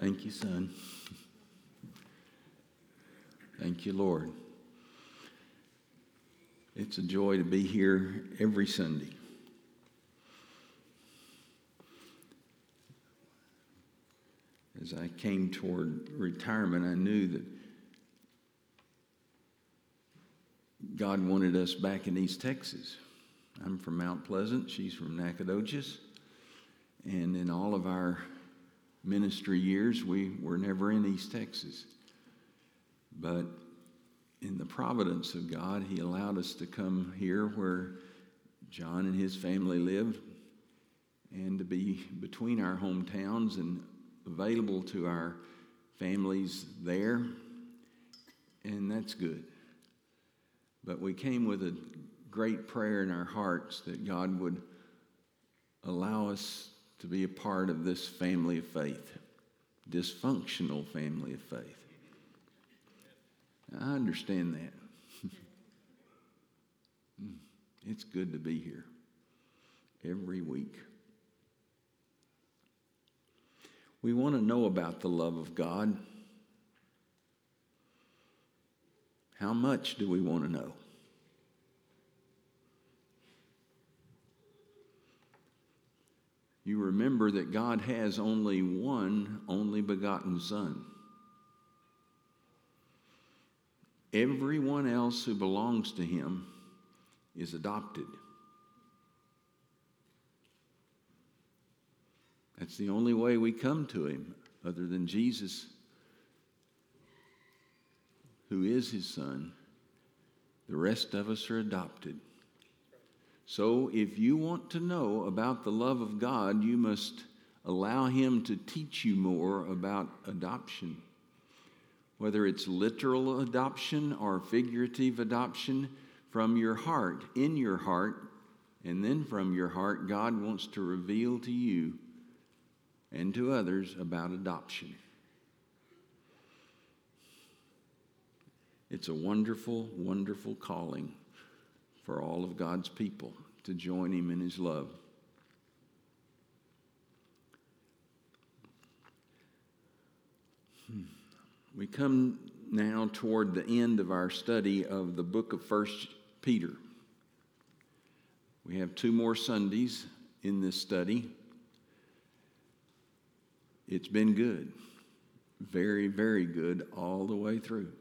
Thank you, son. Thank you, Lord. It's a joy to be here every Sunday. As I came toward retirement, I knew that God wanted us back in East Texas. I'm from Mount Pleasant, she's from Nacogdoches. And in all of our ministry years, we were never in East Texas. But in the providence of God, He allowed us to come here where John and his family lived and to be between our hometowns and available to our families there. And that's good. But we came with a great prayer in our hearts that God would allow us to be a part of this family of faith, dysfunctional family of faith. I understand that. Hmm. it's good to be here every week. We want to know about the love of God. How much do we want to know? You remember that God has only one only begotten Son. Everyone else who belongs to Him is adopted. That's the only way we come to Him, other than Jesus who is his son, the rest of us are adopted. So if you want to know about the love of God, you must allow him to teach you more about adoption. Whether it's literal adoption or figurative adoption from your heart, in your heart, and then from your heart, God wants to reveal to you and to others about adoption. It's a wonderful, wonderful calling for all of God's people to join Him in His love. Hmm. We come now toward the end of our study of the book of First Peter. We have two more Sundays in this study. It's been good, very, very good all the way through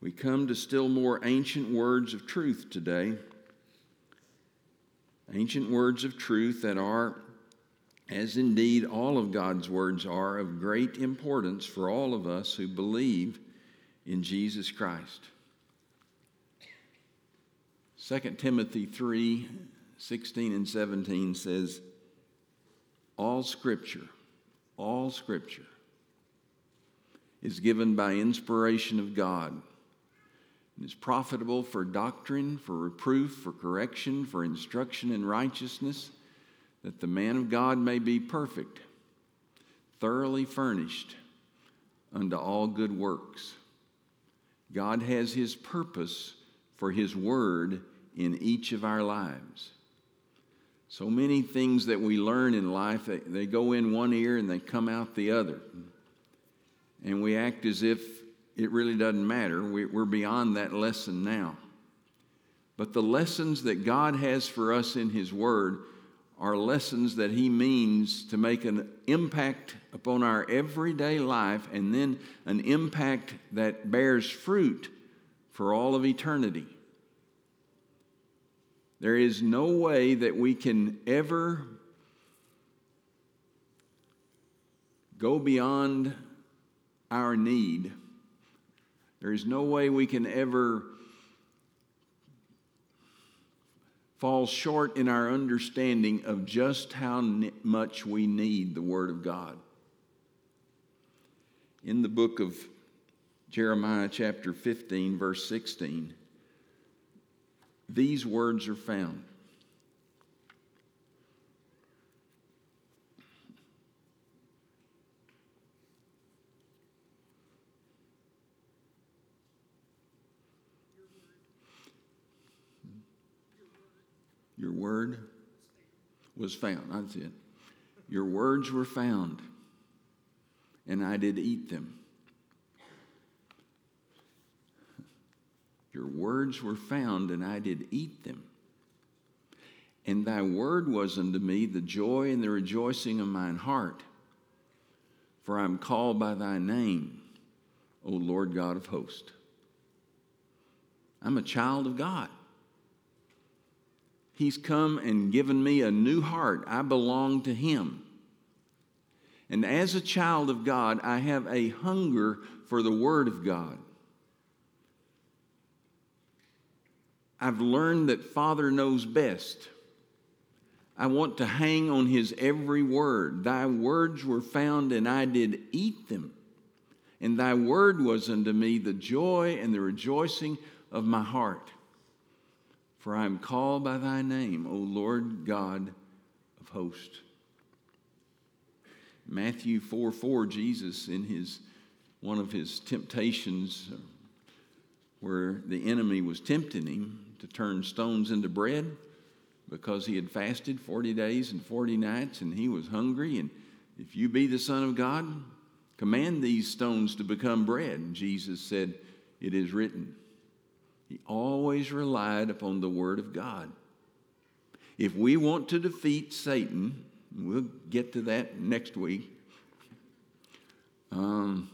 we come to still more ancient words of truth today. Ancient words of truth that are, as indeed all of God's words are, of great importance for all of us who believe in Jesus Christ. 2 Timothy 3 16 and 17 says, All scripture, all scripture is given by inspiration of God and is profitable for doctrine, for reproof, for correction, for instruction in righteousness, that the man of God may be perfect, thoroughly furnished unto all good works. God has His purpose for His word in each of our lives. So many things that we learn in life, they, they go in one ear and they come out the other. And we act as if it really doesn't matter. We're beyond that lesson now. But the lessons that God has for us in His Word are lessons that He means to make an impact upon our everyday life and then an impact that bears fruit for all of eternity. There is no way that we can ever go beyond our need there is no way we can ever fall short in our understanding of just how much we need the Word of God. In the book of Jeremiah, chapter 15, verse 16, these words are found. Your word was found. That's it. Your words were found, and I did eat them. Your words were found, and I did eat them. And thy word was unto me the joy and the rejoicing of mine heart. For I am called by thy name, O Lord God of hosts. I'm a child of God. He's come and given me a new heart. I belong to Him. And as a child of God, I have a hunger for the Word of God. I've learned that Father knows best. I want to hang on His every word. Thy words were found, and I did eat them. And thy word was unto me the joy and the rejoicing of my heart. For I am called by thy name, O Lord God of hosts. Matthew 4 4, Jesus, in his one of his temptations, uh, where the enemy was tempting him to turn stones into bread because he had fasted 40 days and 40 nights and he was hungry. And if you be the Son of God, command these stones to become bread. And Jesus said, It is written. He always relied upon the Word of God. If we want to defeat Satan, we'll get to that next week. Um,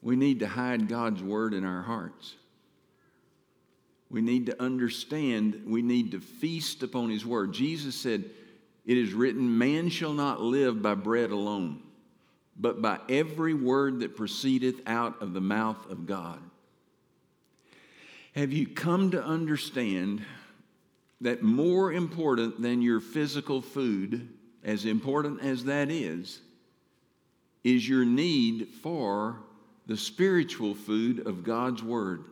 we need to hide God's Word in our hearts. We need to understand, we need to feast upon His Word. Jesus said, It is written, Man shall not live by bread alone, but by every word that proceedeth out of the mouth of God. Have you come to understand that more important than your physical food, as important as that is, is your need for the spiritual food of God's Word?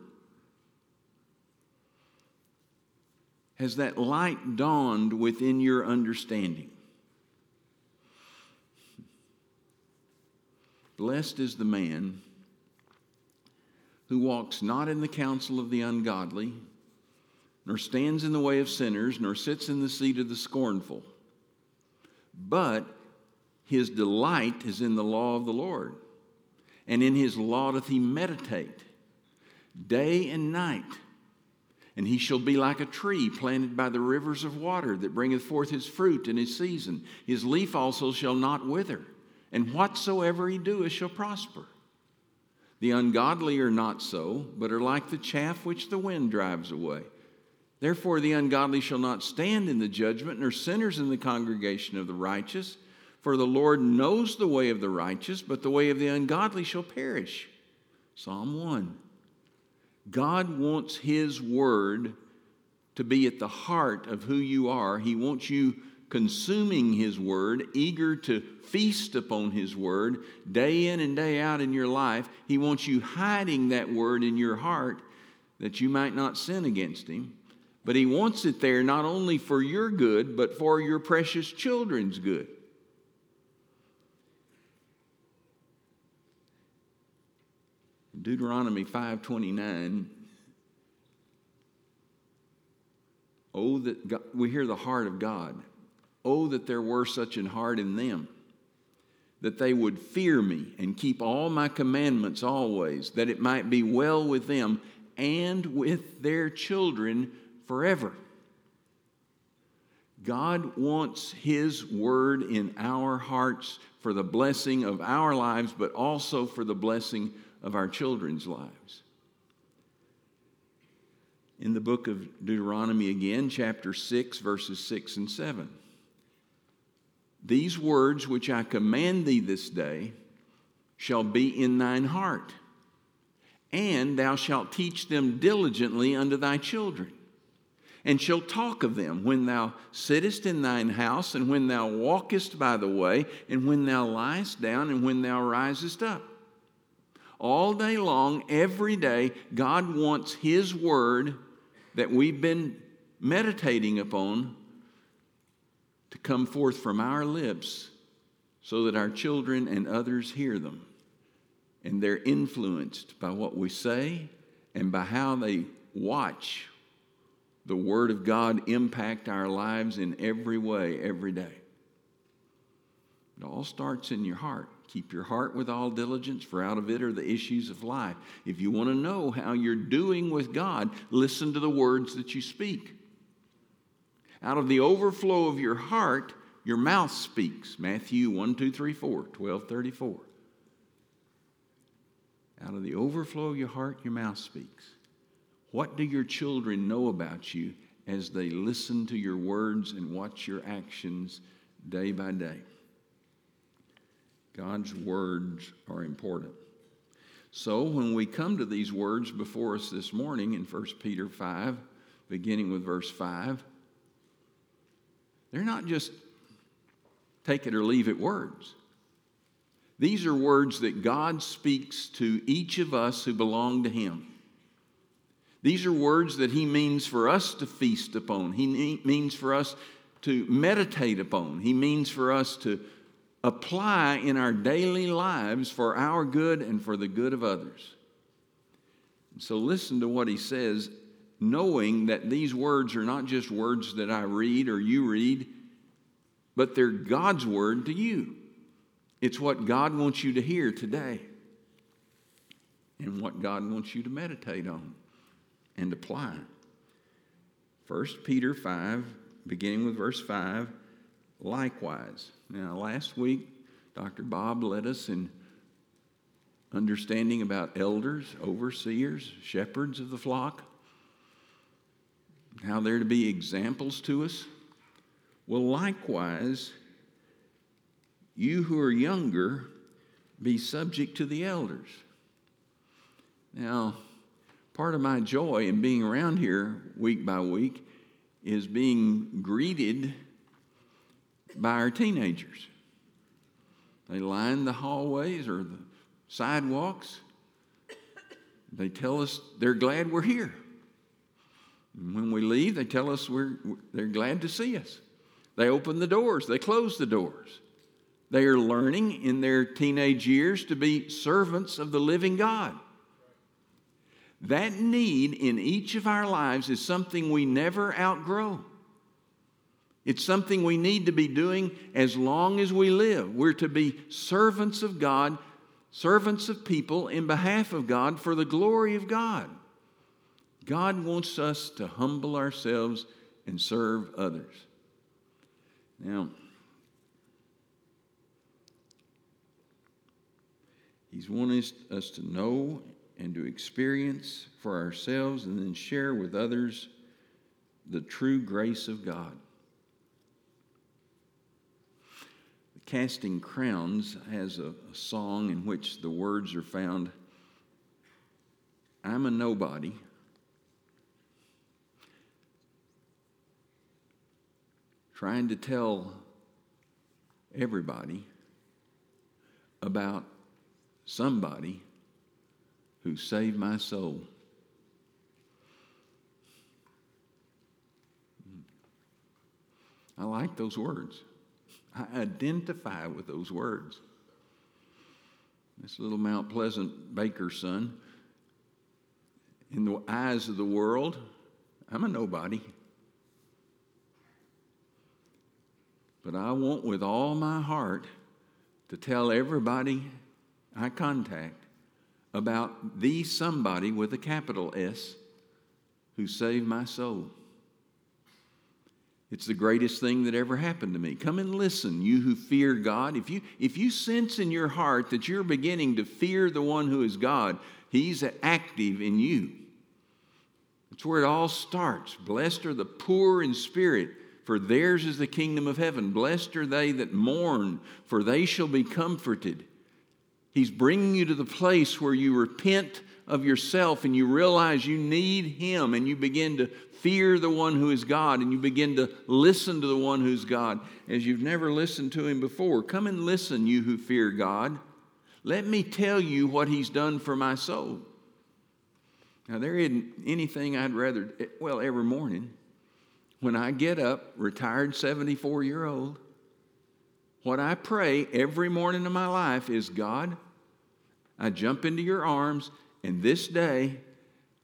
Has that light dawned within your understanding? Blessed is the man who walks not in the counsel of the ungodly, nor stands in the way of sinners, nor sits in the seat of the scornful. But his delight is in the law of the Lord, and in his law doth he meditate day and night. And he shall be like a tree planted by the rivers of water that bringeth forth his fruit in his season. His leaf also shall not wither, and whatsoever he doeth shall prosper. The ungodly are not so, but are like the chaff which the wind drives away. Therefore, the ungodly shall not stand in the judgment, nor sinners in the congregation of the righteous. For the Lord knows the way of the righteous, but the way of the ungodly shall perish. Psalm 1. God wants His word to be at the heart of who you are. He wants you consuming His Word, eager to feast upon His Word day in and day out in your life. He wants you hiding that Word in your heart that you might not sin against Him. But He wants it there not only for your good, but for your precious children's good. Deuteronomy 5:29 Oh that God, we hear the heart of God Oh, that there were such an heart in them, that they would fear me and keep all my commandments always, that it might be well with them and with their children forever. God wants His word in our hearts for the blessing of our lives, but also for the blessing of our children's lives. In the book of Deuteronomy, again, chapter 6, verses 6 and 7. These words which I command thee this day shall be in thine heart, and thou shalt teach them diligently unto thy children, and shalt talk of them when thou sittest in thine house, and when thou walkest by the way, and when thou liest down, and when thou risest up. All day long, every day, God wants His word that we've been meditating upon to come forth from our lips so that our children and others hear them. And they're influenced by what we say and by how they watch the Word of God impact our lives in every way, every day. It all starts in your heart. Keep your heart with all diligence, for out of it are the issues of life. If you want to know how you're doing with God, listen to the words that you speak. Out of the overflow of your heart, your mouth speaks. Matthew 1, 2, 3, 4, 12, 34. Out of the overflow of your heart, your mouth speaks. What do your children know about you as they listen to your words and watch your actions day by day? God's words are important. So when we come to these words before us this morning in 1 Peter 5, beginning with verse 5, they're not just take it or leave it words. These are words that God speaks to each of us who belong to Him. These are words that He means for us to feast upon. He means for us to meditate upon. He means for us to apply in our daily lives for our good and for the good of others. So listen to what he says, knowing that these words are not just words that I read or you read, but they're God's word to you. It's what God wants you to hear today and what God wants you to meditate on and apply. 1 Peter 5, beginning with verse 5, likewise. Now, last week, Dr. Bob led us in understanding about elders, overseers, shepherds of the flock, how they're to be examples to us. Well, likewise, you who are younger, be subject to the elders. Now, part of my joy in being around here week by week is being greeted by our teenagers. They line the hallways or the sidewalks. They tell us they're glad we're here. When we leave, they tell us we're, they're glad to see us. They open the doors, they close the doors. They are learning in their teenage years to be servants of the living God. That need in each of our lives is something we never outgrow. It's something we need to be doing as long as we live. We're to be servants of God, servants of people in behalf of God for the glory of God. God wants us to humble ourselves and serve others. Now, He's wanting us to know and to experience for ourselves and then share with others the true grace of God. Casting Crowns has a, a song in which the words are found I'm a nobody. Trying to tell everybody about somebody who saved my soul. I like those words. I identify with those words. This little Mount Pleasant baker son, in the eyes of the world, I'm a nobody. But I want with all my heart to tell everybody I contact about the somebody with a capital S who saved my soul. It's the greatest thing that ever happened to me. Come and listen, you who fear God. If you, if you sense in your heart that you're beginning to fear the one who is God, He's active in you. That's where it all starts. Blessed are the poor in spirit, for theirs is the kingdom of heaven. Blessed are they that mourn, for they shall be comforted. He's bringing you to the place where you repent of yourself and you realize you need Him and you begin to fear the one who is God and you begin to listen to the one who's God as you've never listened to him before. Come and listen, you who fear God. Let me tell you what he's done for my soul. Now, there isn't anything I'd rather, well, every morning when I get up, retired 74 year old, what I pray every morning of my life is God, I jump into your arms, and this day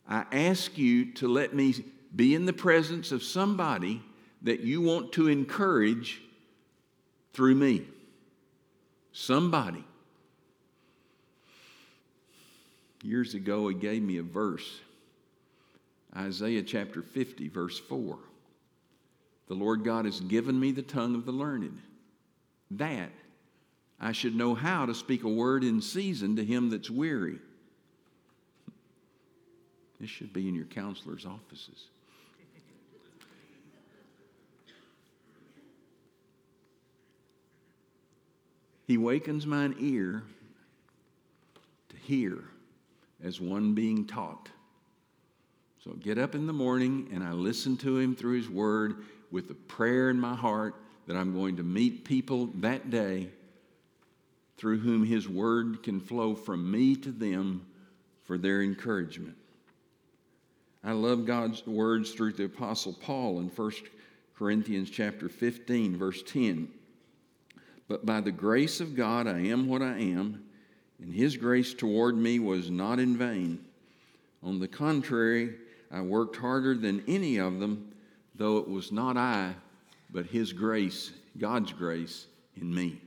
I ask you to let me be in the presence of somebody that you want to encourage through me. Somebody. Years ago, he gave me a verse Isaiah chapter 50, verse 4. The Lord God has given me the tongue of the learned, that I should know how to speak a word in season to him that's weary. This should be in your counselor's offices. He wakens mine ear to hear as one being taught. So I get up in the morning and I listen to him through his word with a prayer in my heart that I'm going to meet people that day through whom his word can flow from me to them for their encouragement. I love God's words through the apostle Paul in 1 Corinthians chapter 15 verse 10. But by the grace of God, I am what I am, and His grace toward me was not in vain. On the contrary, I worked harder than any of them, though it was not I, but His grace, God's grace, in me.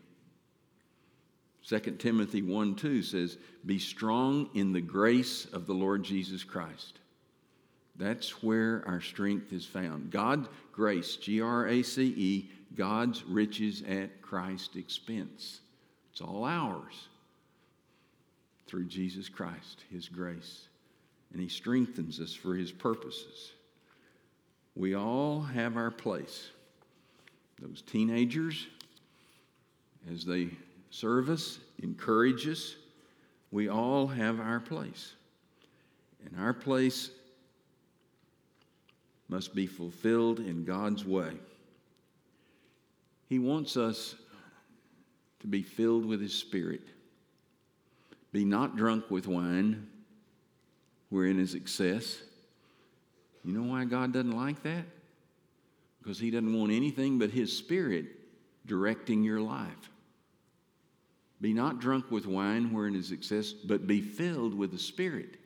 2 Timothy 1 2 says, Be strong in the grace of the Lord Jesus Christ. That's where our strength is found. God's grace, G R A C E, God's riches at Christ's expense. It's all ours through Jesus Christ, His grace. And He strengthens us for His purposes. We all have our place. Those teenagers, as they serve us, encourage us, we all have our place. And our place must be fulfilled in God's way. He wants us to be filled with His Spirit. Be not drunk with wine, wherein is excess. You know why God doesn't like that? Because He doesn't want anything but His Spirit directing your life. Be not drunk with wine, wherein is excess, but be filled with the Spirit.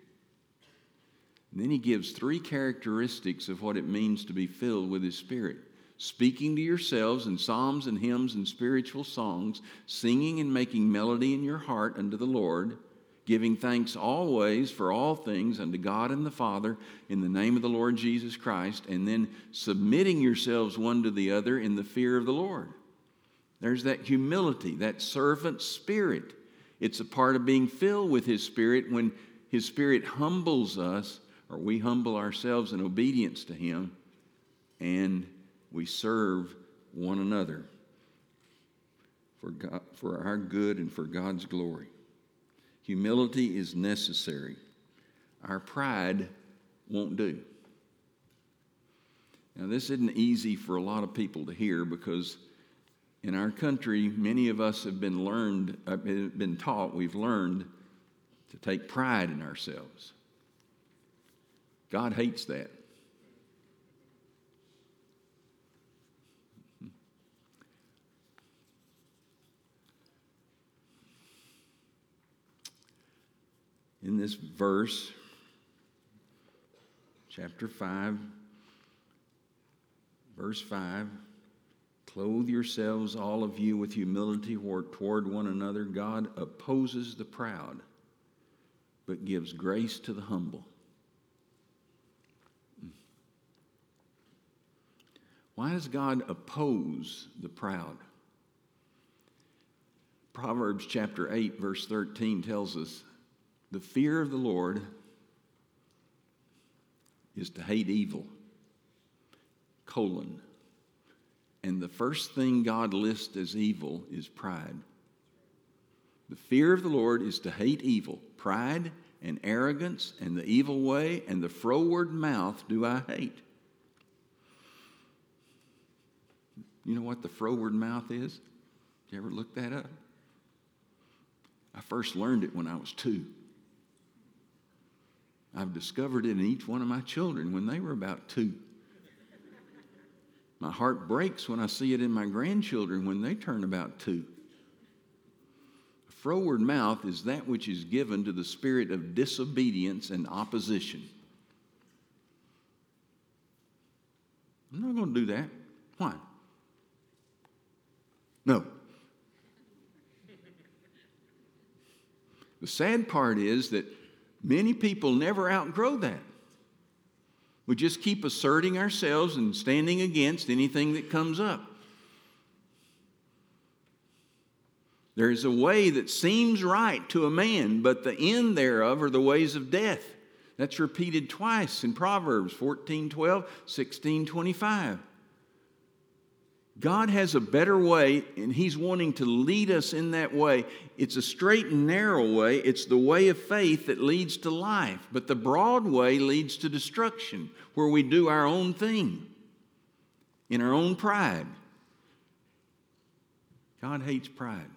And then He gives three characteristics of what it means to be filled with His Spirit speaking to yourselves in psalms and hymns and spiritual songs, singing and making melody in your heart unto the Lord, giving thanks always for all things unto God and the Father in the name of the Lord Jesus Christ, and then submitting yourselves one to the other in the fear of the Lord. There's that humility, that servant spirit. It's a part of being filled with His Spirit when His Spirit humbles us, or we humble ourselves in obedience to Him, and we serve one another for, God, for our good and for God's glory. Humility is necessary. Our pride won't do. Now, this isn't easy for a lot of people to hear because in our country, many of us have been learned, been taught, we've learned to take pride in ourselves. God hates that. In this verse, chapter 5, verse 5 Clothe yourselves, all of you, with humility toward one another. God opposes the proud, but gives grace to the humble. Why does God oppose the proud? Proverbs chapter 8, verse 13 tells us the fear of the Lord is to hate evil. Colon. And the first thing God lists as evil is pride. The fear of the Lord is to hate evil. Pride and arrogance and the evil way and the froward mouth do I hate. You know what the froward mouth is? You ever look that up? I first learned it when I was two. I've discovered it in each one of my children when they were about two. My heart breaks when I see it in my grandchildren when they turn about two. A froward mouth is that which is given to the spirit of disobedience and opposition. I'm not going to do that. Why? No. The sad part is that many people never outgrow that. We just keep asserting ourselves and standing against anything that comes up. There is a way that seems right to a man, but the end thereof are the ways of death. That's repeated twice in Proverbs 14 12, 16 25. God has a better way, and He's wanting to lead us in that way. It's a straight and narrow way. It's the way of faith that leads to life. But the broad way leads to destruction, where we do our own thing in our own pride. God hates pride.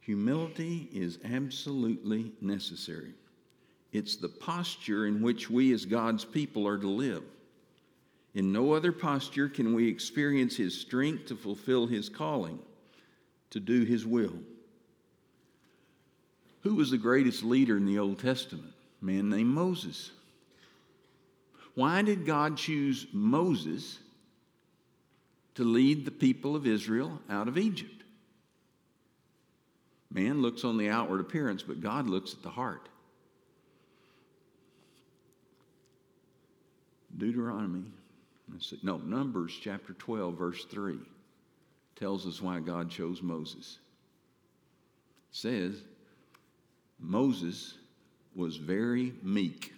Humility is absolutely necessary. It's the posture in which we as God's people are to live. In no other posture can we experience His strength to fulfill His calling, to do His will. Who was the greatest leader in the Old Testament? A man named Moses. Why did God choose Moses to lead the people of Israel out of Egypt? Man looks on the outward appearance, but God looks at the heart. Deuteronomy, no, Numbers chapter 12, verse 3 tells us why God chose Moses. It says, Moses was very meek,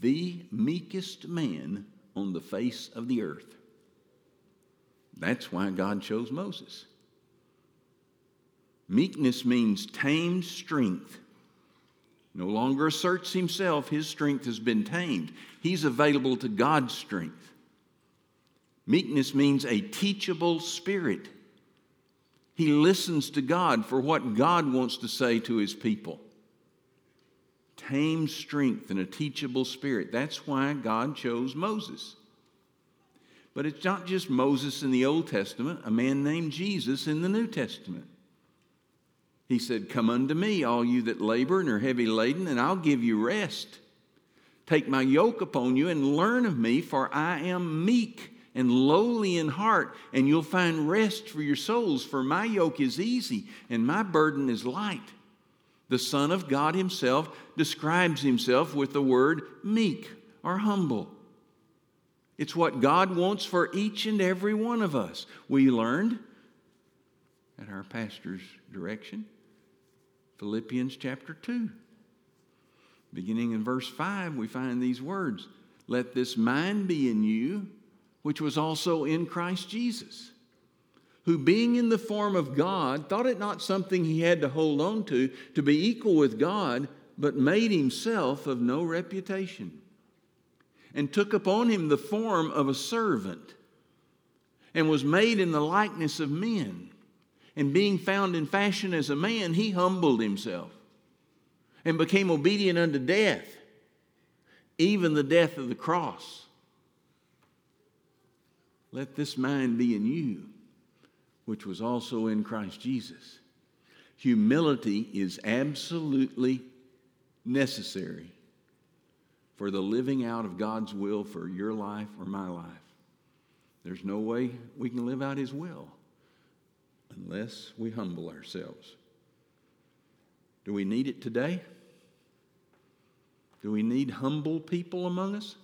the meekest man on the face of the earth. That's why God chose Moses. Meekness means tamed strength. No longer asserts himself, his strength has been tamed. He's available to God's strength. Meekness means a teachable spirit. He listens to God for what God wants to say to his people. Tame strength and a teachable spirit. That's why God chose Moses. But it's not just Moses in the Old Testament, a man named Jesus in the New Testament. He said, Come unto me, all you that labor and are heavy laden, and I'll give you rest. Take my yoke upon you and learn of me, for I am meek and lowly in heart, and you'll find rest for your souls. For my yoke is easy and my burden is light. The Son of God Himself describes Himself with the word meek or humble. It's what God wants for each and every one of us. We learned at our pastor's direction Philippians chapter 2. Beginning in verse 5, we find these words Let this mind be in you, which was also in Christ Jesus, who being in the form of God, thought it not something he had to hold on to, to be equal with God, but made himself of no reputation, and took upon him the form of a servant, and was made in the likeness of men and being found in fashion as a man, he humbled himself and became obedient unto death, even the death of the cross. Let this mind be in you, which was also in Christ Jesus. Humility is absolutely necessary for the living out of God's will for your life or my life. There's no way we can live out His will unless we humble ourselves. Do we need it today? Do we need humble people among us?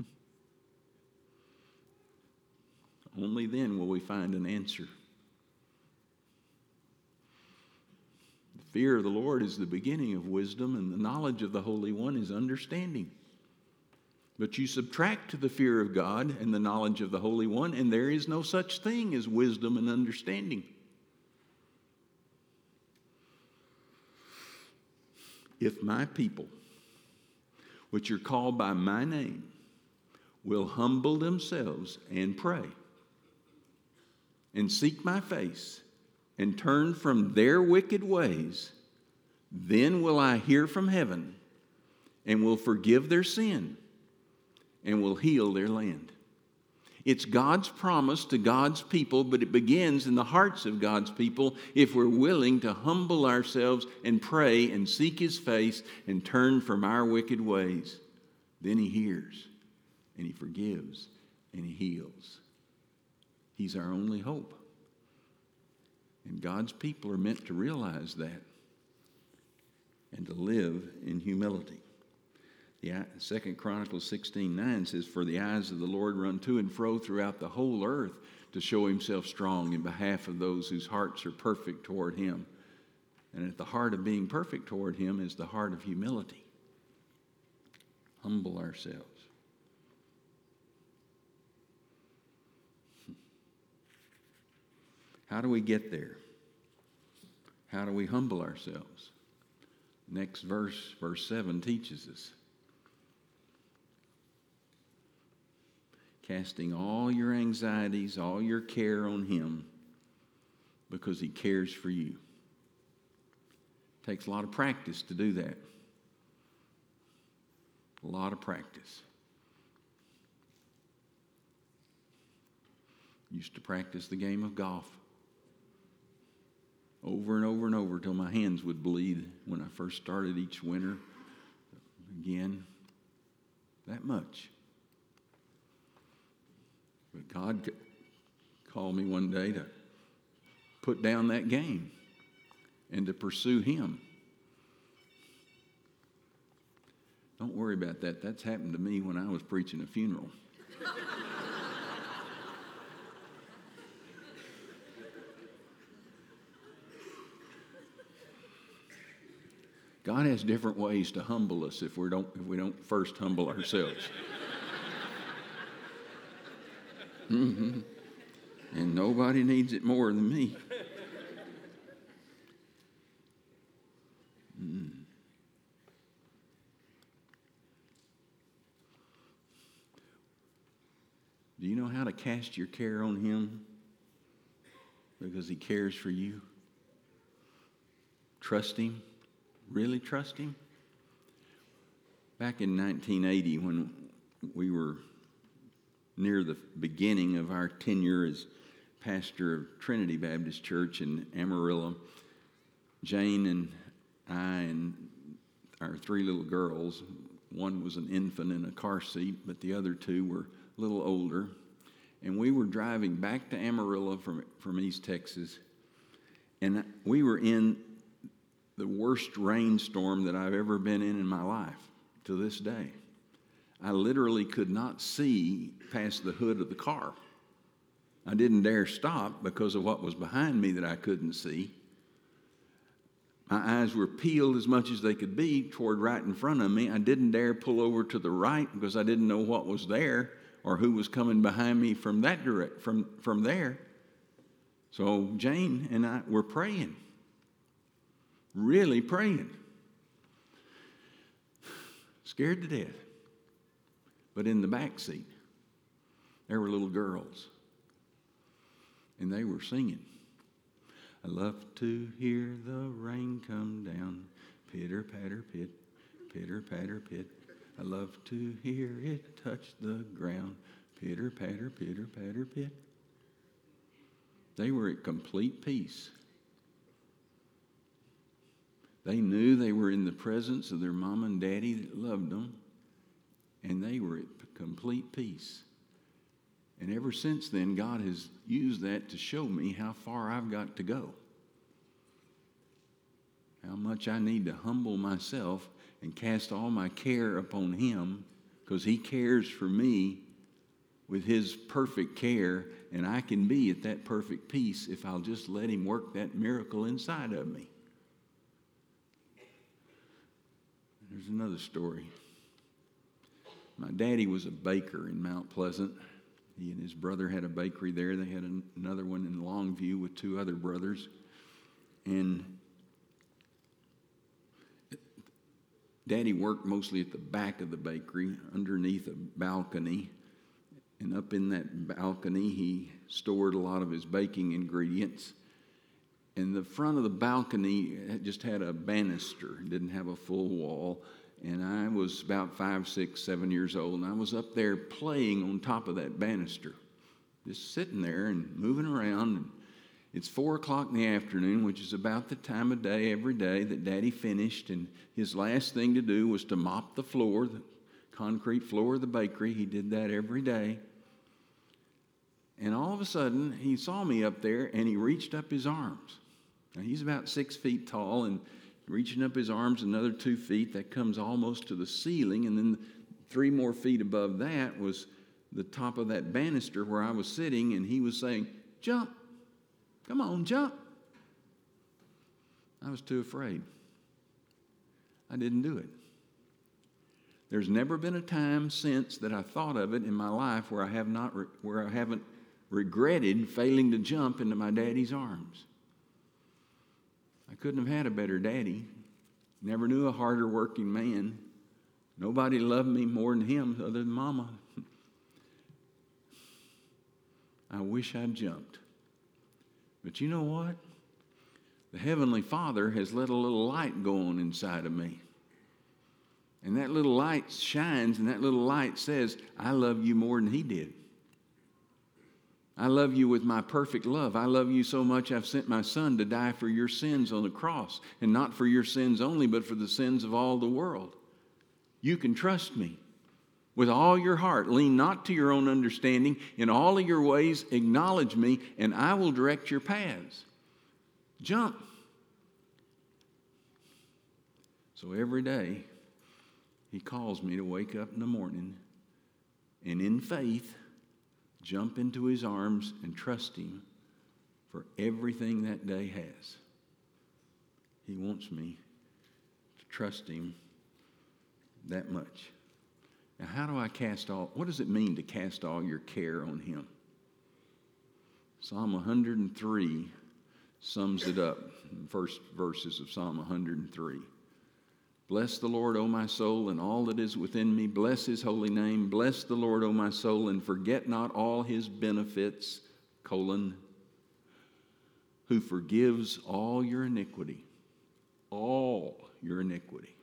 Only then will we find an answer. The fear of the Lord is the beginning of wisdom, and the knowledge of the Holy One is understanding. But you subtract the fear of God and the knowledge of the Holy One, and there is no such thing as wisdom and understanding. If my people, which are called by my name, will humble themselves and pray and seek my face and turn from their wicked ways, then will I hear from heaven and will forgive their sin and will heal their land. It's God's promise to God's people, but it begins in the hearts of God's people if we're willing to humble ourselves and pray and seek His face and turn from our wicked ways. Then He hears and He forgives and He heals. He's our only hope. And God's people are meant to realize that and to live in humility. The Second Chronicles 16 9 says, For the eyes of the Lord run to and fro throughout the whole earth to show himself strong in behalf of those whose hearts are perfect toward him. And at the heart of being perfect toward him is the heart of humility. Humble ourselves. How do we get there? How do we humble ourselves? Next verse, verse 7, teaches us. Casting all your anxieties, all your care on Him because He cares for you. Takes a lot of practice to do that. A lot of practice. Used to practice the game of golf over and over and over till my hands would bleed when I first started each winter. Again, that much. But God called me one day to put down that game and to pursue Him. Don't worry about that. That's happened to me when I was preaching a funeral. God has different ways to humble us if we don't, if we don't first humble ourselves. Mm-hmm. And nobody needs it more than me. Mm. Do you know how to cast your care on Him? Because He cares for you. Trust Him really trust Him? Back in 1980, when we were near the beginning of our tenure as pastor of Trinity Baptist Church in Amarillo, Jane and I and our three little girls, one was an infant in a car seat, but the other two were a little older. And we were driving back to Amarillo from, from East Texas. And we were in the worst rainstorm that I've ever been in in my life to this day. I literally could not see past the hood of the car. I didn't dare stop because of what was behind me that I couldn't see. My eyes were peeled as much as they could be toward right in front of me. I didn't dare pull over to the right because I didn't know what was there or who was coming behind me from that direct from, from there. So Jane and I were praying really praying. Scared to death. But in the back seat, there were little girls, and they were singing. I love to hear the rain come down, pitter patter pit, pitter patter pit. I love to hear it touch the ground, pitter patter, pitter patter pit. They were at complete peace. They knew they were in the presence of their mom and daddy that loved them, and they were at complete peace. And ever since then, God has used that to show me how far I've got to go. How much I need to humble myself and cast all my care upon Him because He cares for me with His perfect care, and I can be at that perfect peace if I'll just let Him work that miracle inside of me. There's another story. My daddy was a baker in Mount Pleasant. He and his brother had a bakery there. They had an, another one in Longview with two other brothers. And Daddy worked mostly at the back of the bakery, underneath a balcony. And up in that balcony, he stored a lot of his baking ingredients. And the front of the balcony just had a banister, didn't have a full wall. And I was about five, six, seven years old, and I was up there playing on top of that banister, just sitting there and moving around. And it's four o'clock in the afternoon, which is about the time of day every day that Daddy finished. And his last thing to do was to mop the floor, the concrete floor of the bakery. He did that every day. And all of a sudden, he saw me up there and he reached up his arms. Now, he's about six feet tall and reaching up his arms another two feet. That comes almost to the ceiling. And then three more feet above that was the top of that banister where I was sitting. And he was saying, Jump. Come on, jump. I was too afraid. I didn't do it. There's never been a time since that I thought of it in my life where I have not re- where I haven't regretted failing to jump into my daddy's arms. Couldn't have had a better daddy. Never knew a harder working man. Nobody loved me more than him other than mama. I wish I'd jumped. But you know what? The Heavenly Father has let a little light go on inside of me. And that little light shines, and that little light says, I love you more than He did. I love you with my perfect love. I love you so much I've sent my son to die for your sins on the cross, and not for your sins only, but for the sins of all the world. You can trust me with all your heart. Lean not to your own understanding. In all of your ways, acknowledge me, and I will direct your paths. Jump. So every day, he calls me to wake up in the morning and in faith, jump into his arms and trust him for everything that day has. He wants me to trust him that much. Now, how do I cast all, what does it mean to cast all your care on him? Psalm 103 sums it up first verses of Psalm 103. Bless the Lord, O my soul, and all that is within me. Bless his holy name. Bless the Lord, O my soul, and forget not all his benefits, colon, who forgives all your iniquity. All your iniquity.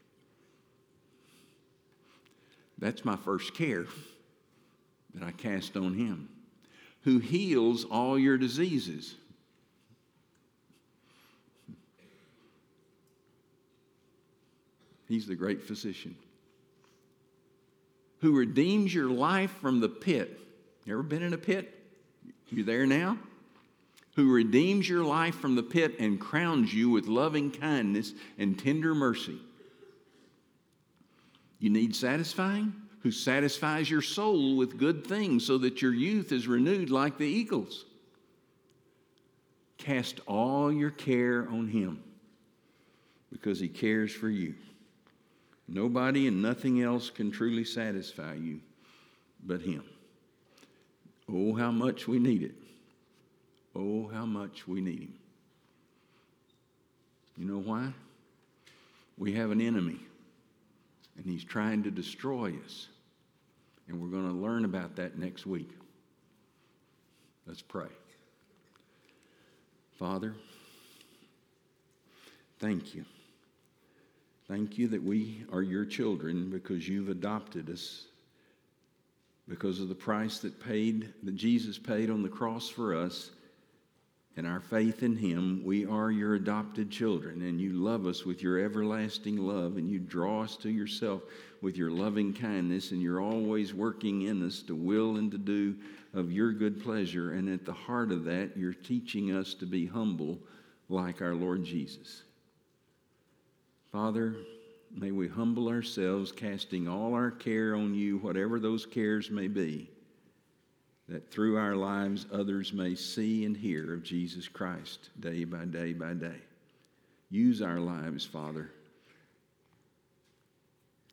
That's my first care that I cast on him. Who heals all your diseases. He's the great physician who redeems your life from the pit. You ever been in a pit? You there now? Who redeems your life from the pit and crowns you with loving kindness and tender mercy. You need satisfying? Who satisfies your soul with good things so that your youth is renewed like the eagles. Cast all your care on Him because He cares for you. Nobody and nothing else can truly satisfy you but Him. Oh, how much we need it. Oh, how much we need Him. You know why? We have an enemy, and he's trying to destroy us. And we're going to learn about that next week. Let's pray. Father, thank you. Thank you that we are your children because you've adopted us. Because of the price that paid that Jesus paid on the cross for us and our faith in him, we are your adopted children and you love us with your everlasting love and you draw us to yourself with your loving kindness and you're always working in us to will and to do of your good pleasure and at the heart of that you're teaching us to be humble like our Lord Jesus. Father, may we humble ourselves, casting all our care on you, whatever those cares may be, that through our lives others may see and hear of Jesus Christ day by day by day. Use our lives, Father,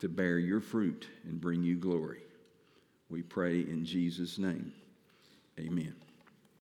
to bear your fruit and bring you glory. We pray in Jesus' name. Amen.